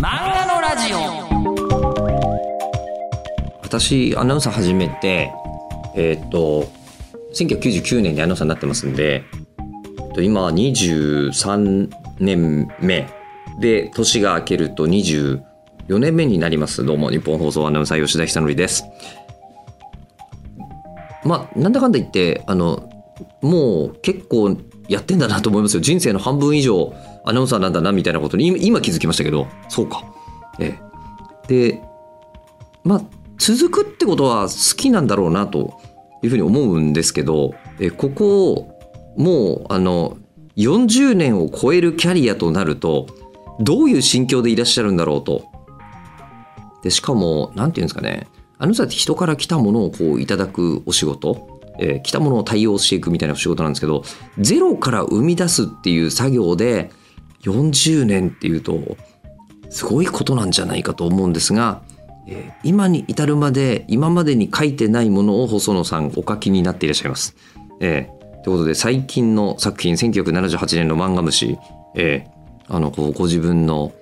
漫画のラジオ。私アナウンサー始めてえーっと1999年にアナウンサーになってますんでと今23年目。で年が明けると24年目になります。どうも日本放送アナウンサー吉田久典です。まあなんだかんだ言ってあのもう結構やってんだなと思いますよ。人生の半分以上アナウンサーなんだなみたいなことに今気づきましたけどそうか。ええ。でまあ続くってことは好きなんだろうなというふうに思うんですけどえここをもうあの40年を超えるキャリアとなるとどういう心境でいらっしゃるんだろうと。でしかも何て言うんですかね。あの人って人から来たものをこういただくお仕事、えー来たものを対応していくみたいなお仕事なんですけどゼロから生み出すっていう作業で40年っていうとすごいことなんじゃないかと思うんですが、今に至るまで今までに書いてないものを細野さんお書きになっていらっしゃいます。えーということで最近の作品1978年の漫画虫、えーあのこうご自分の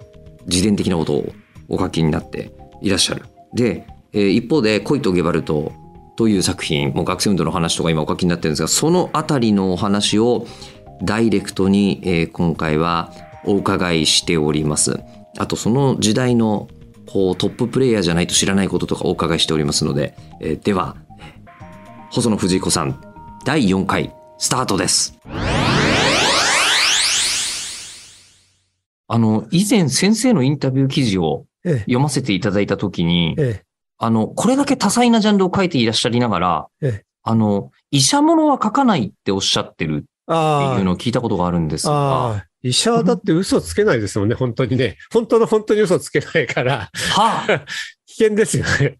自伝的なことをお書きになっていらっしゃる。で、えー一方で「恋とゲバルト」という作品もう学生運動の話とか今お書きになってるんですがそのあたりのお話をダイレクトに、えー今回はお伺いしております。あとその時代のこうトッププレイヤーじゃないと知らないこととかお伺いしておりますので、えーではえー細野藤子さん第4回スタートです。あの以前先生のインタビュー記事をええ、読ませていただいたときに、えあの、これだけ多彩なジャンルを書いていらっしゃりながら、ええあの、医者ものは書かないっておっしゃってるってあいうのを聞いたことがあるんですあ、が、医者はだって嘘つけないですもんね、本当にね。本当の本当に嘘つけないから、はあ、危険ですよね。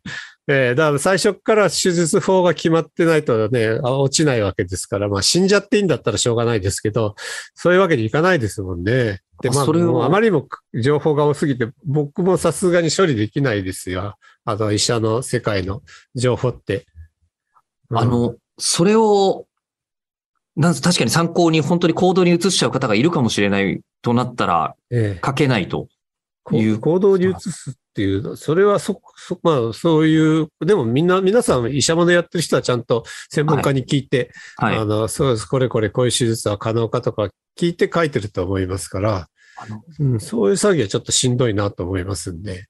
ええだから最初から手術法が決まってないとね、あ落ちないわけですから、まあ死んじゃっていいんだったらしょうがないですけど、そういうわけにいかないですもんね。で、まあ、あそれあまりにも情報が多すぎて、僕もさすがに処理できないですよ。あの、医者の世界の情報って。うんあ、の、それを、なん確かに参考に本当に行動に移しちゃう方がいるかもしれないとなったらええ書けないと。こいう行動に移すっていうの、それはそ、そ、まあ、そういう、でもみんな、皆さん医者までやってる人はちゃんと専門家に聞いて、はい。あの、そうです、これこれこういう手術は可能かとか聞いて書いてると思いますから、あのうん、そういう作業はちょっとしんどいなと思いますんで、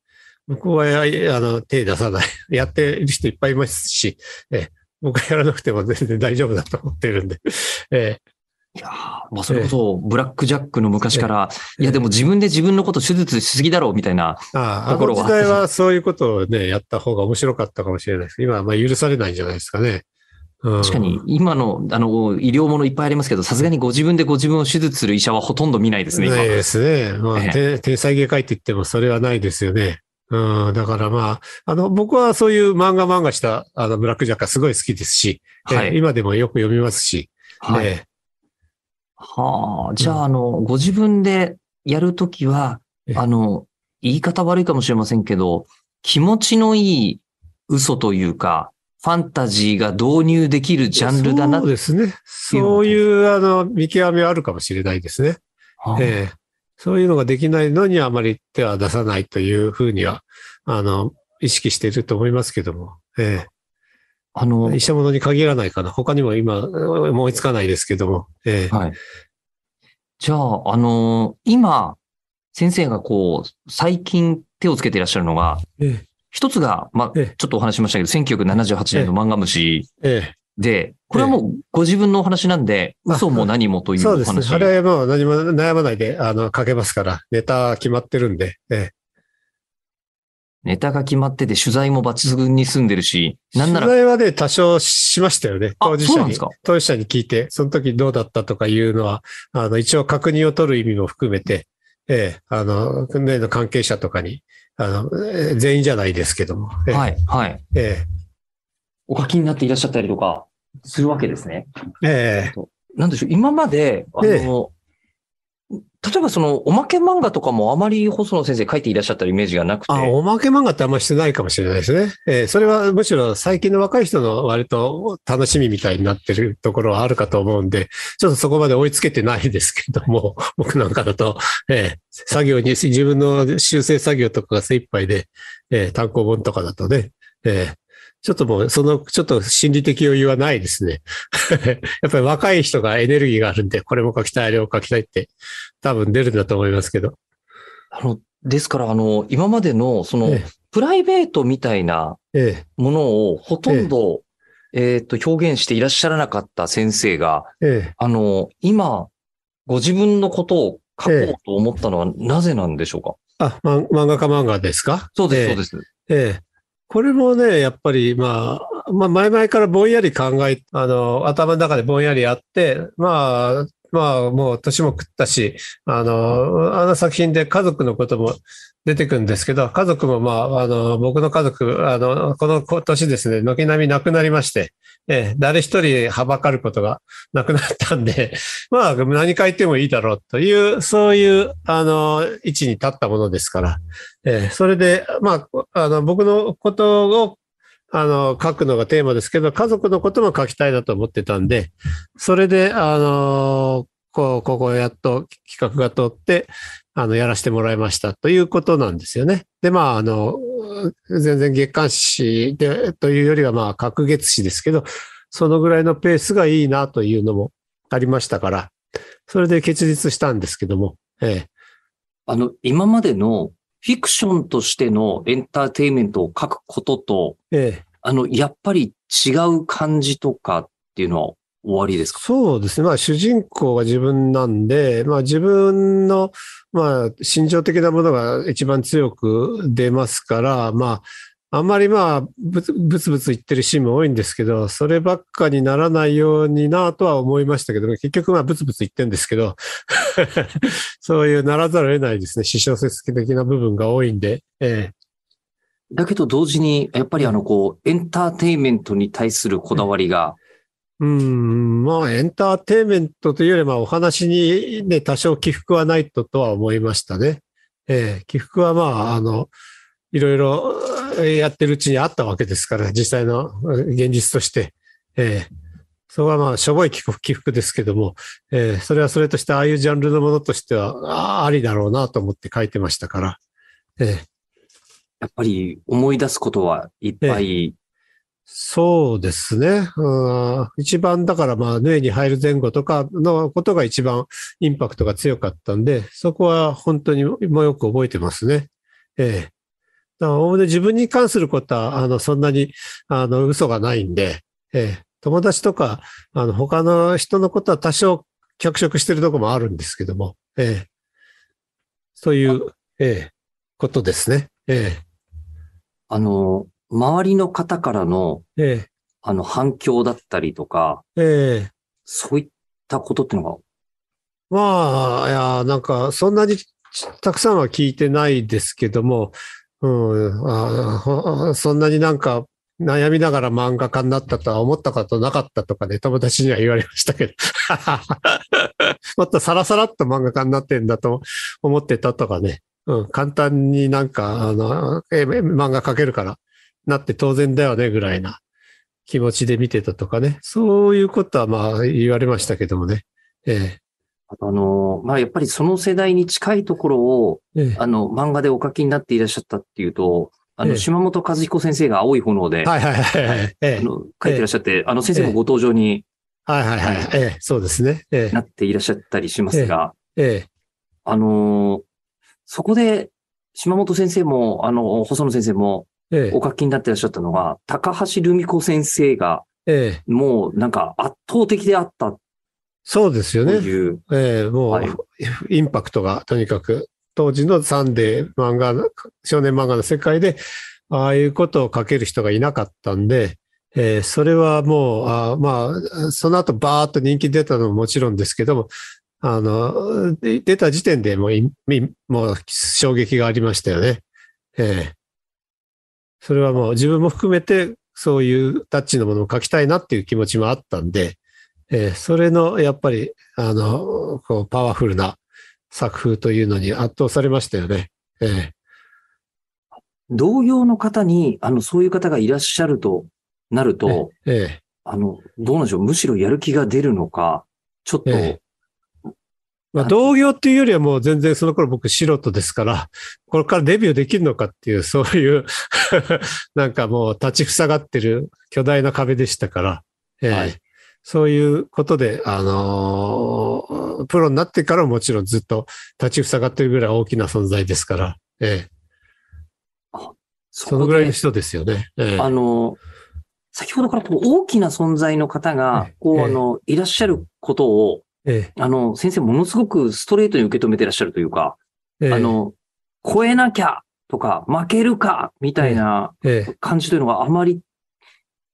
僕はや、あの、手出さない。やってる人いっぱいいますし、ええ僕はやらなくても全然大丈夫だと思ってるんで、えいやーまあ、それこそ、ブラックジャックの昔から、いや、でも自分で自分のこと手術しすぎだろうみたいな、ところはの時代はそういうことをね、やった方が面白かったかもしれないです。今はまあ許されないんじゃないですかね。うん確かに、今の、あの、医療ものいっぱいありますけど、さすがにご自分でご自分を手術する医者はほとんど見ないですね、今。ないですね。まあ、ええて天才外科医って言ってもそれはないですよね。うん、だからまあ、あの、僕はそういう漫画漫画した、あの、ブラックジャックがすごい好きですし、はい。ええ今でもよく読みますし、はい。えはあ、じゃあ、あの、ご自分でやるときはえ、えあの、言い方悪いかもしれませんけど、気持ちのいい嘘というか、ファンタジーが導入できるえジャンルだなそうですね。そういう、あの、見極めはあるかもしれないですね。はあええそういうのができないのにあまり手は出さないというふうには、あの、意識していると思いますけども。えあのえ、医者物に限らないかな。他にも今、思いつかないですけども。ええはい。じゃあ、あの今、先生がこう、最近手をつけていらっしゃるのが、え一つが、まあ、ええちょっとお話ししましたけど、1978年の漫画虫ええで、これはもうご自分のお話なんで、あ嘘も何もというおそうですね。話。あれはもう何も悩まないで、あの、書けますから、ネタ決まってるんで、えネタが決まってて取材も抜群に済んでるし、え。なんなら、取材はね、多少しましたよね。あ当事者に当事者に聞いて、その時どうだったとかいうのは、あの、一応確認を取る意味も含めて、ええ、あの、訓練の関係者とかに、あの、えー全員じゃないですけども、ええはい、はい。えお書きになっていらっしゃったりとか、するわけですね。え、ええ、なんでしょう、今まで、あの、え例えばその、おまけ漫画とかもあまり細野先生書いていらっしゃったイメージがなくて。あ、おまけ漫画ってあんましてないかもしれないですね。えーそれはむしろ最近の若い人の割と楽しみみたいになってるところはあるかと思うんで、ちょっとそこまで追いつけてないですけども、僕なんかだと、えー作業に、自分の修正作業とかが精一杯で、えー単行本とかだとね、えーちょっともう、その、ちょっと心理的余裕はないですね。やっぱり若い人がエネルギーがあるんで、これも書きたい、あれを書きたいって、多分出るんだと思いますけど。あの、ですから、あの、今までの、そのえ、プライベートみたいなえものをほとんど、えっと、表現していらっしゃらなかった先生が、えええあの、今、ご自分のことを書こうと思ったのはなぜなんでしょうか？あ、ま、漫画家漫画ですか？そうです、ええそうです。ええ。これもね、やっぱり、まあ、まあ、前々からぼんやり考え、あの、頭の中でぼんやりあって、まあ、まあ、もう年も食ったし、あの、あの作品で家族のことも出てくるんですけど、家族もまあ、あの、僕の家族、あの、この今年ですね、軒並み亡くなりまして、え、誰一人はばかることがなくなったんで、まあ、何書いてもいいだろうという、そういう、あの、位置に立ったものですから、えそれで、まあ、あの、僕のことを、あの、書くのがテーマですけど、家族のことも書きたいなと思ってたんで、それで、あの、こう、ここやっと企画が通って、あの、やらせてもらいましたということなんですよね。で、まあ、あの、全然月刊誌で、というよりは、まあ、隔月誌ですけど、そのぐらいのペースがいいなというのもありましたから、それで結実したんですけども、ええあの、今までのフィクションとしてのエンターテインメントを書くことと、ええあの、やっぱり違う感じとかっていうのは終わりですか？そうですね。まあ主人公が自分なんで、まあ自分の、まあ心情的なものが一番強く出ますから、まああんまりまあぶつぶつぶつ言ってるシーンも多いんですけど、そればっかにならないようになとは思いましたけど、結局まあブツブツ言ってるんですけど、そういうならざるを得ないですね。詩小説的な部分が多いんで、えだけど同時に、やっぱりあの、こう、エンターテインメントに対するこだわりが、えうん、まあエンターテインメントというよりまあお話にね、多少起伏はないととは思いましたね。ええ起伏はまあ、あの、いろいろえやってるうちにあったわけですから、実際のえ現実として。ええそこはまあ、しょぼい起伏起伏ですけども、ええそれはそれとして、ああいうジャンルのものとしては、ありだろうなと思って書いてましたから。ええやっぱり思い出すことはいっぱい、そうですね。うん一番だからまあ、ヌエに入る前後とかのことが一番インパクトが強かったんで、そこは本当にもうよく覚えてますね。ええ。おおむね自分に関することは、あの、そんなに、あの、嘘がないんで、ええ。友達とか、あの、他の人のことは多少脚色してるとこもあるんですけども、ええ。そういう、ええ、ことですね。えあの、周りの方からの、え。えあの、反響だったりとか、え。ええ。そういったことっていうのが、まあ、いや、なんか、そんなにたくさんは聞いてないですけども、うん、あほそんなになんか悩みながら漫画家になったとは思ったことなかったとかね、友達には言われましたけど。もっとサラサラっと漫画家になってんだと思ってたとかね。うん、簡単になんか、あの、え漫画描けるからなって当然だよね、ぐらいな気持ちで見てたとかね。そういうことはまあ言われましたけどもね。えあとあの、まあ、やっぱりその世代に近いところを、ええ。えあの、漫画でお書きになっていらっしゃったっていうと、あの、ええ。島島本和彦先生が青い炎で、はいはいはいあの書いていらっしゃって、あの、先生もご登場にはいはいはい。ええそうですね。えなっていらっしゃったりしますが、ええ。あのーそこで、島本先生も、あの、細野先生もええ。お書きになっていらっしゃったのが、高橋留美子先生が、ええ。もうなんか圧倒的であったとそうですよね。いう、ええもう、はいインパクトがとにかく、当時のサンデー漫画の、少年漫画の世界で、ああいうことを書ける人がいなかったんで、ええそれはもう、あまあ、その後バーッと人気出たのももちろんですけども、あの、で出た時点でもうもう衝撃がありましたよね。ええそれはもう自分も含めて、そういうタッチのものを書きたいなっていう気持ちもあったんで、えーそれの、やっぱり、あの、こう、パワフルな作風というのに圧倒されましたよね。え同業の方に、あの、そういう方がいらっしゃるとなると、ええあの、どうなんでしょう、むしろやる気が出るのか、ちょっと、えまあ、同業っていうよりはもう全然その頃僕素人ですから、これからデビューできるのかっていう、そういう、なんかもう立ちふさがってる巨大な壁でしたから、ええはいそういうことで、あのープロになってからももちろんずっと立ちふさがってるぐらい大きな存在ですから、ええ。そそのぐらいの人ですよね。ええ。あの、先ほどからこう大きな存在の方がええ、こう、ええあの、いらっしゃることを、えあの、先生ものすごくストレートに受け止めてらっしゃるというか、ええ。えあの、超えなきゃとか、負けるかみたいなええ。感じというのがあまり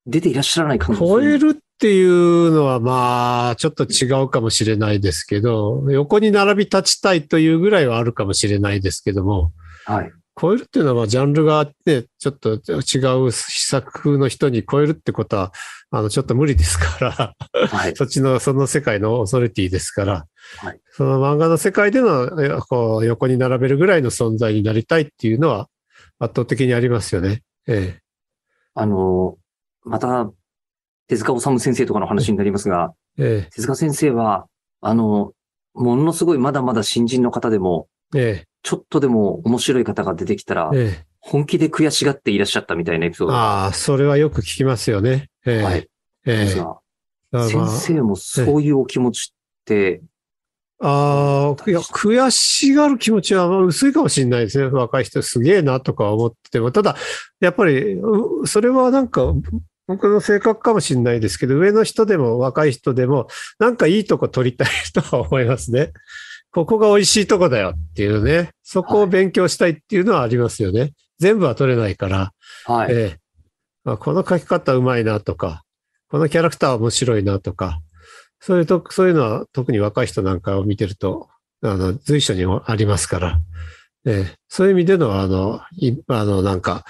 出ていらっしゃらない感じ超えるっていうのはまあ、ちょっと違うかもしれないですけど、横に並び立ちたいというぐらいはあるかもしれないですけども、はい。超えるっていうのはまあジャンルがあって、ちょっと違う施策の人に超えるってことは、あの、ちょっと無理ですから、はい。そっちの、その世界のオーソリティですから、はいその漫画の世界での、えこう、横に並べるぐらいの存在になりたいっていうのは圧倒的にありますよね。えあの、また、手塚治虫先生とかの話になりますが、え、え手塚先生は、あの、ものすごいまだまだ新人の方でも、え、えちょっとでも面白い方が出てきたらえ、、え本気で悔しがっていらっしゃったみたいなエピソーえ。ドがああ、それはよく聞きますよね。ええ、はい。ええ先生もそういうお気持ちって、ああ、いや、悔しがる気持ちはまあ薄いかもしれないですね。若い人すげえなとか思ってても。ただ、やっぱり、うそれはなんか、僕の性格かもしれないですけど、上の人でも若い人でも、なんかいいとこ取りたい とは思いますね。ここが美味しいとこだよっていうね。そこを勉強したいっていうのはありますよね。全部は取れないから。はい。ええあこの書き方うまいなとか、このキャラクター面白いなとか、そういうと、そういうのは特に若い人なんかを見てると、あの、随所にありますから、ええそういう意味での、あの、いあの、なんか、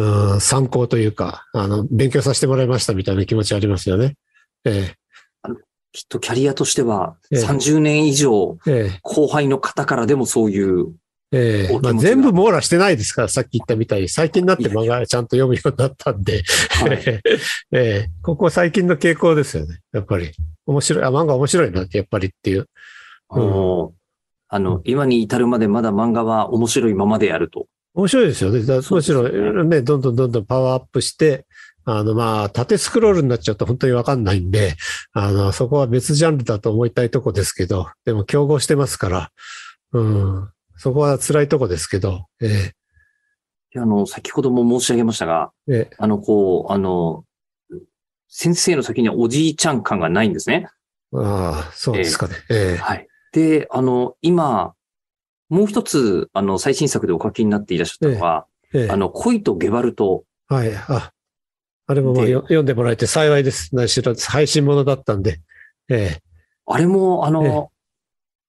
うん、参考というか、あの、勉強させてもらいましたみたいな気持ちありますよね。えきっとキャリアとしては、ええ30年以上ええ後輩の方からでもそういう、ええまあ、全部網羅してないですから、さっき言ったみたいに、最近になって漫画ちゃんと読むようになったんで、はい、ええええここ最近の傾向ですよね。やっぱり。面白い、あ、漫画面白いなって、やっぱりっていう。あの、あの、今に至るまでまだ漫画は面白いままでやると。面白いですよね。だそうもちですねろんね、どんどんどんどんパワーアップして、あの、まあ、縦スクロールになっちゃうと本当にわかんないんで、あの、そこは別ジャンルだと思いたいとこですけど、でも競合してますから、うん、そこは辛いとこですけど、えであの、先ほども申し上げましたが、ええあの、こう、あの、先生の先にはおじいちゃん感がないんですね。えああ、そうですかね。ええはい。で、あの、今、もう一つ、あの、最新作でお書きになっていらっしゃったのは、ええあの、恋とゲバルト。はい。あ、あれも読んでもらえて幸いです。何しろ配信ものだったんで。ええあれも、あの、ええ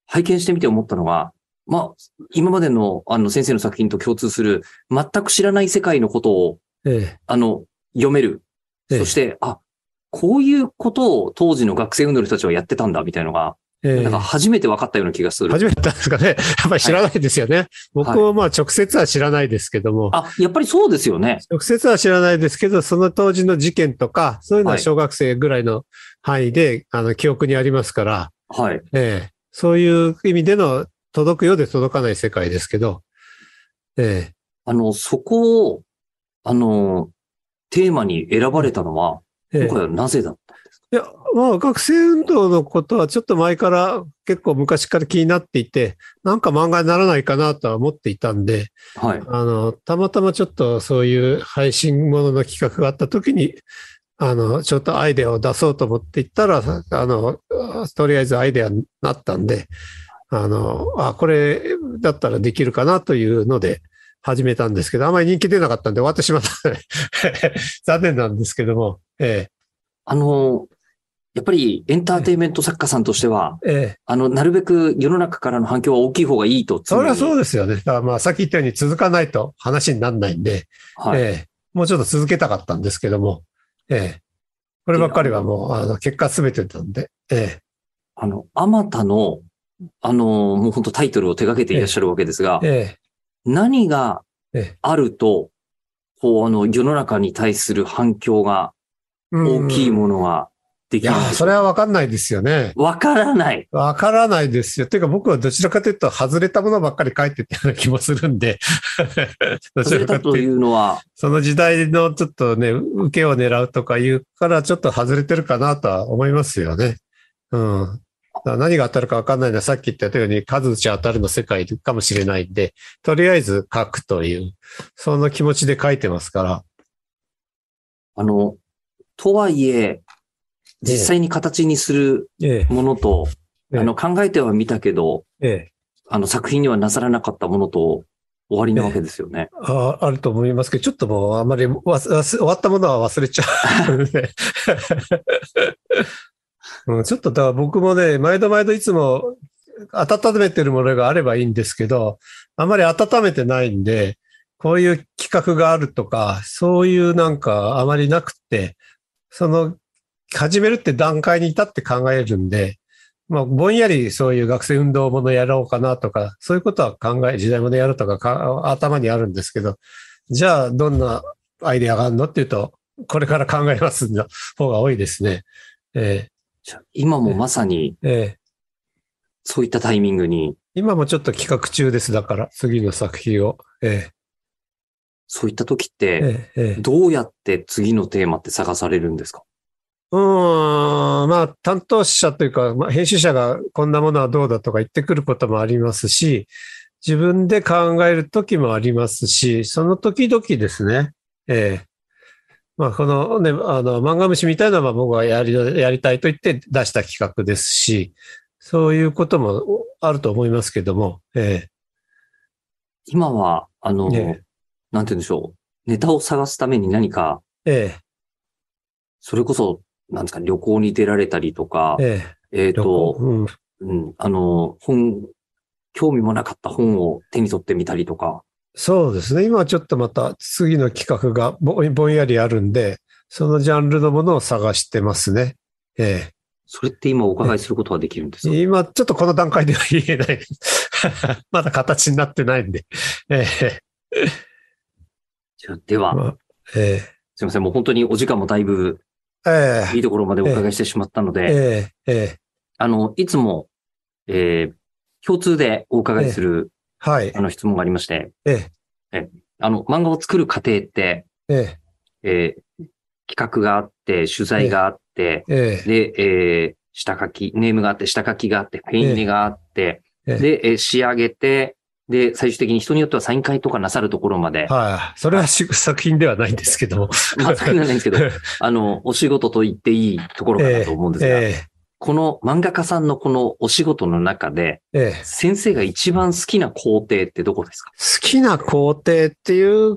拝見してみて思ったのが、まあ、今までの、あの、先生の作品と共通する、全く知らない世界のことを、ええあの、読める。ええそして、あ、こういうことを当時の学生運動の人たちはやってたんだ、みたいなのが、ええなんか初めて分かったような気がする。初めてですかね。やっぱり知らないですよね。僕もまあ直接は知らないですけども。あ、やっぱりそうですよね。直接は知らないですけど、その当時の事件とか、そういうのははい小学生ぐらいの範囲で、あの、記憶にありますから、はい。ええそういう意味での届くようで届かない世界ですけど、ええあの、そこを、あの、テーマに選ばれたのは、ええ今回はなぜだった？いや、まあ、学生運動のことはちょっと前から、結構昔から気になっていて、なんか漫画にならないかなとは思っていたんで、はい。あの、たまたまちょっとそういう配信ものの企画があった時に、あの、ちょっとアイデアを出そうと思っていったら、あの、とりあえずアイデアになったんで、あの、あ、これだったらできるかなというので始めたんですけど、あまり人気出なかったんで終わってしまったので 残念なんですけども、えあの、やっぱりエンターテインメント作家さんとしては、え、ええ。あの、なるべく世の中からの反響は大きい方がいいと。それはそうですよね。だからまあさっき言ったように続かないと話にならないんで、はい。ええ、もうちょっと続けたかったんですけども、ええ、こればっかりはもう、あの、結果すべてなんで、えあの、あまたの、あの、もう本当タイトルを手掛けていらっしゃるわけですがえ、、え何がえ、えあると、こう、あの、世の中に対する反響がえ。大きいの。ものができるんでしょうそれはわかんないですよね。わからない。わからないですよ。ていうか僕はどちらかというと外れたものばっかり書いてたような気もするんで。どち外れらかとい。たといううのは、その時代のちょっとね、受けを狙うとかいうからちょっと外れてるかなとは思いますよね。うん。何が当たるかわかんないのはさっき言ったように数打ち当たるの世界かもしれないんで、とりあえず書くという、その気持ちで書いてますから。あの、とはいえ、実際に形にするええ、ものと、ええあの、考えてはみたけど、ええ。あの、作品にはなさらなかったものと終わりなわけですよね。ああると思いますけど、ちょっともうあんまり終わったものは忘れちゃうので、うん。ちょっとだから僕もね、毎度毎度いつも温めてるものがあればいいんですけど、あんまり温めてないんで、こういう企画があるとか、そういうなんかあまりなくて、その始めるって段階に至って考えるんで、まあ、ぼんやりそういう学生運動ものやろうかなとか、そういうことは考え、時代ものやるとかか頭にあるんですけど、じゃあどんなアイデアがあるのっていうと、これから考えますの方が多いですね。えじゃあ今もまさにえええそういったタイミングに、今もちょっと企画中です。だから、次の作品を。えそういった時っえて、どうやって次のテーマって探されるんですか？うーん、まあ、担当者というか、まあ、編集者がこんなものはどうだとか言ってくることもありますし、自分で考える時もありますし、その時々ですね。ええ。まあ、このね、あの、漫画虫みたいなのは僕はやり、やりたいと言って出した企画ですし、そういうこともあると思いますけども、え。今は、あの、ええ。なんて言うんでしょう。ネタを探すために何か、ええ。それこそ、なんですか、旅行に出られたりとか、ええ。えっ、と、うん、うん、あの、本、興味もなかった本を手に取ってみたりとか、そうですね。今はちょっとまた次の企画がぼぼんやりあるんで、そのジャンルのものを探してますね。えそれって今お伺いすることはできるんですえ、か今ちょっとこの段階では言えない。まだ形になってないんで。えじゃあでは、まあえ。すいません、もう本当にお時間もだいぶええ。いいところまでお伺いしてしまったのえで、えええあの、いつも、えー共通でお伺いする、はい。あの質問がありまして、ええ。あの、漫画を作る過程って、ええ。ー企画があって、取材があって、ええ。で、えー下書き、ネームがあって、下書きがあって、ペインネがあって、ええ。で、えー仕上げて、で、最終的に人によってはサイン会とかなさるところまで、はい。それはし 作品ではないんですけど。作品はないんですけど、あの、お仕事と言っていいところかなと思うんですが、えこの漫画家さんのこのお仕事の中で、ええ。え先生が一番好きな工程ってどこですか？好きな工程っていう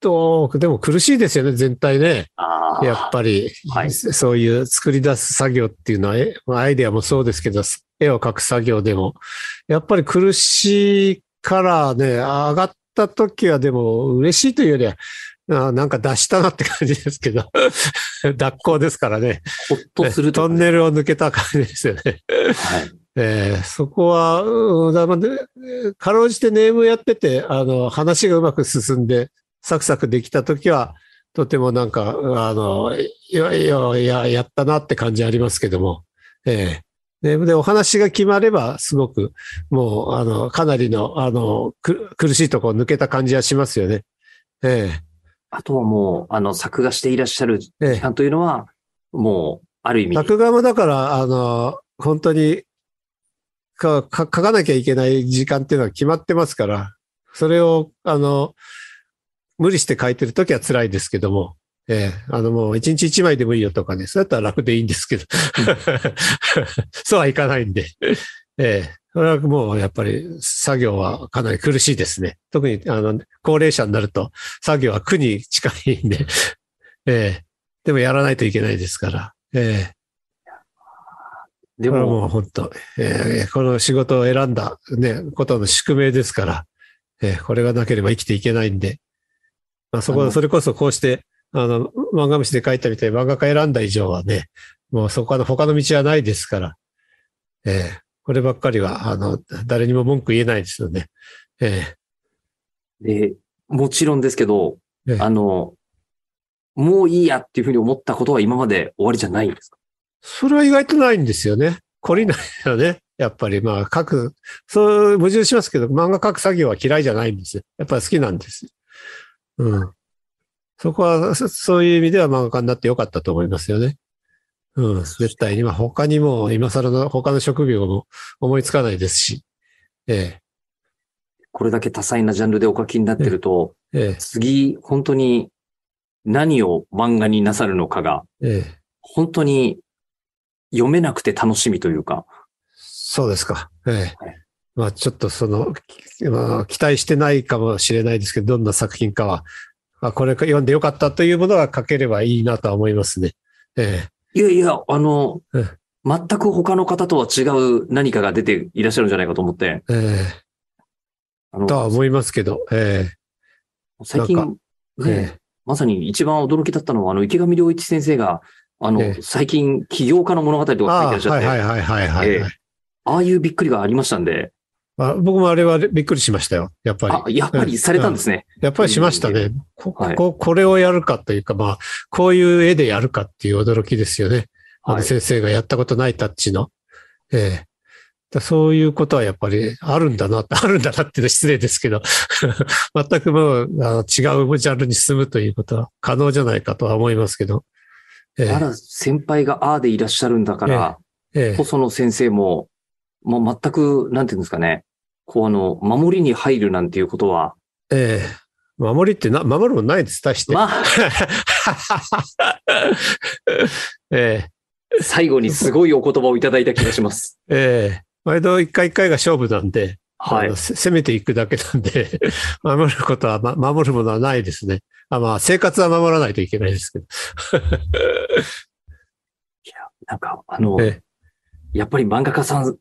と、でも苦しいですよね、全体ね。ああ。やっぱり、はい。そういう作り出す作業っていうのは、アイデアもそうですけど、絵を描く作業でも、やっぱり苦しいからね、上がった時はでも嬉しいというよりは、あなんか出したなって感じですけど、脱行ですからね。ほっとするとかね、トンネルを抜けた感じですよね。はい。えーそこは、うんだまかろうじてネームやってて、あの、話がうまく進んで、サクサクできたときは、とてもなんか、あの、いやいや、いや、やったなって感じありますけども、えーネームでお話が決まれば、すごく、もう、あの、かなりの、あの、く苦しいところ抜けた感じはしますよね。えあとはもう、あの、作画していらっしゃる時ええ。え間というのは、もう、ある意味、作画もだから、あの、本当にかか書かなきゃいけない時間っていうのは決まってますから、それを、あの、無理して書いてるときは辛いですけども、ええ。あのもう一日一枚でもいいよとかね、そうやったら楽でいいんですけど、そうはいかないんで、ええ。それはもうやっぱり作業はかなり苦しいですね。特に、あの、高齢者になると作業は苦に近いんで、ええ。でもやらないといけないですから、ええ。でこれはもうも、本当、えーこの仕事を選んだね、ことの宿命ですから、えーこれがなければ生きていけないんで、まあ、そこ、それこそこうして、あの、漫画虫で書いたみたいに漫画家選んだ以上はね、もうそこの他の道はないですから、えーこればっかりは、あの、誰にも文句言えないですよね。えで、もちろんですけど、ええあの、もういいやっていうふうに思ったことは今まで終わりじゃないんですか？それは意外とないんですよね。懲りないよね。やっぱりまあ書く、そう矛盾しますけど、漫画書く作業は嫌いじゃないんですよ。やっぱり好きなんです。うん。そこは、そそういう意味では漫画家になってよかったと思いますよね。うん。絶対に。まあ他にも、今更の他の職業も思いつかないですし。えこれだけ多彩なジャンルでお書きになってると、え、え次、本当に何を漫画になさるのかが、え、ええ。本当に読めなくて楽しみというか、そうですか。ええはい。まあちょっとその、きまあ、期待してないかもしれないですけど、どんな作品かは、あこれ読んでよかったというものは書ければいいなとは思いますね。えいやいや、あのうん、全く他の方とは違う何かが出ていらっしゃるんじゃないかと思って、え、え。とはの、思いますけど、え最近え、ねえまさに一番驚きだったのは、あの、池上良一先生が、あの、ええ。最近起業家の物語とえ。か書いてらっしゃって、はいはいはいはいはい、はい。え。ああいうびっくりがありましたんで、あ僕もあれはびっくりしましたよ。やっぱあ、り。やっぱりされたんですね。やっぱりしましたね。こはいここれをやるかというか、まあ、こういう絵でやるかっていう驚きですよね。先生がやったことないタッチの。ええだそういうことはやっぱりあるんだな、あるんだなっていうのは失礼ですけど、全くもうあの違うジャンルに進むということは可能じゃないかとは思いますけど。ええまだ先輩がああでいらっしゃるんだから、ええ細野先生も、もう全く、なんていうんですかね、こうあの、守りに入るなんていうことは、ええ守りってな、守るもないです、大して。まあ、ええ最後にすごいお言葉をいただいた気がします。ええ毎度一回一回が勝負なんで、はい攻めていくだけなんで、守ることは、ま、守るものはないですね。あまあ、生活は守らないといけないですけど。なんか、あの、ええやっぱり漫画家さん、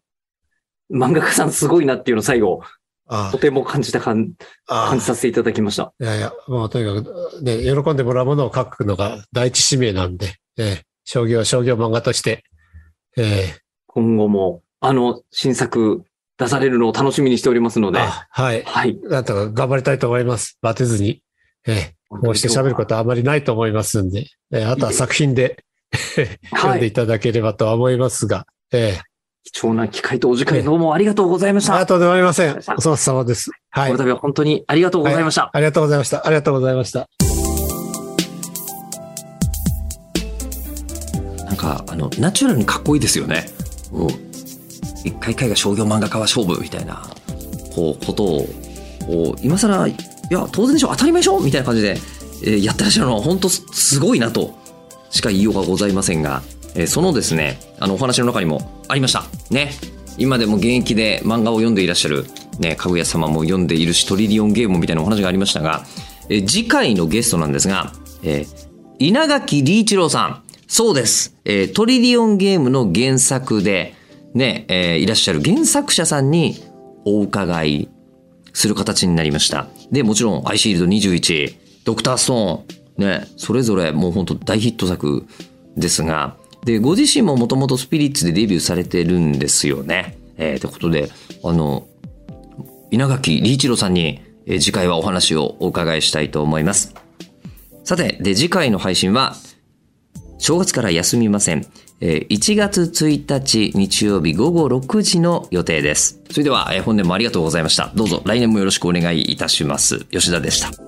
漫画家さんすごいなっていうのを最後、あとても感じた感、あ感じさせていただきました。いやいや、もうとにかく、ね、喜んでもらうものを書くのが第一使命なんで、ええ商業、商業漫画として、ええ今後も、あの、新作出されるのを楽しみにしておりますので、あはい。はい。なんとか頑張りたいと思います。バテずに。ええこうして喋ることはあまりないと思いますんで、ええあとは作品で読んでいただければとは思いますが、ええ貴重な機会とお時間どうもありがとうございました。あとでもありません。お粗末様です。はいこの。度は本当にありがとうございました。ありがとうございました。ありがとうございました。なんか、あの、ナチュラルにかっこいいですよね。うん。一回一回が商業漫画家は勝負みたいな、こう、ことを、こう、今更、いや、当然でしょ、当たり前でしょみたいな感じで、えーやってらっしゃるのは本当すすごいなと、しか言いようがございませんが、そのですね、あの、お話の中にもありました。ね。今でも現役で漫画を読んでいらっしゃる、ね、かぐや様も読んでいるし、トリリオンゲームみたいなお話がありましたが、え次回のゲストなんですが、え稲垣理一郎さん。そうです。えトリリオンゲームの原作で、ね、えーいらっしゃる原作者さんにお伺いする形になりました。で、もちろん、アイシールド21、ドクターストーン、ね、それぞれもう本当大ヒット作ですが、で、ご自身ももともとスピリッツでデビューされてるんですよね。えー、ということで、あの、稲垣理一郎さんに、えー次回はお話をお伺いしたいと思います。さて、で、次回の配信は、正月から休みません。えー1月1日日曜日午後6時の予定です。それでは、えー本年もありがとうございました。どうぞ来年もよろしくお願いいたします。吉田でした。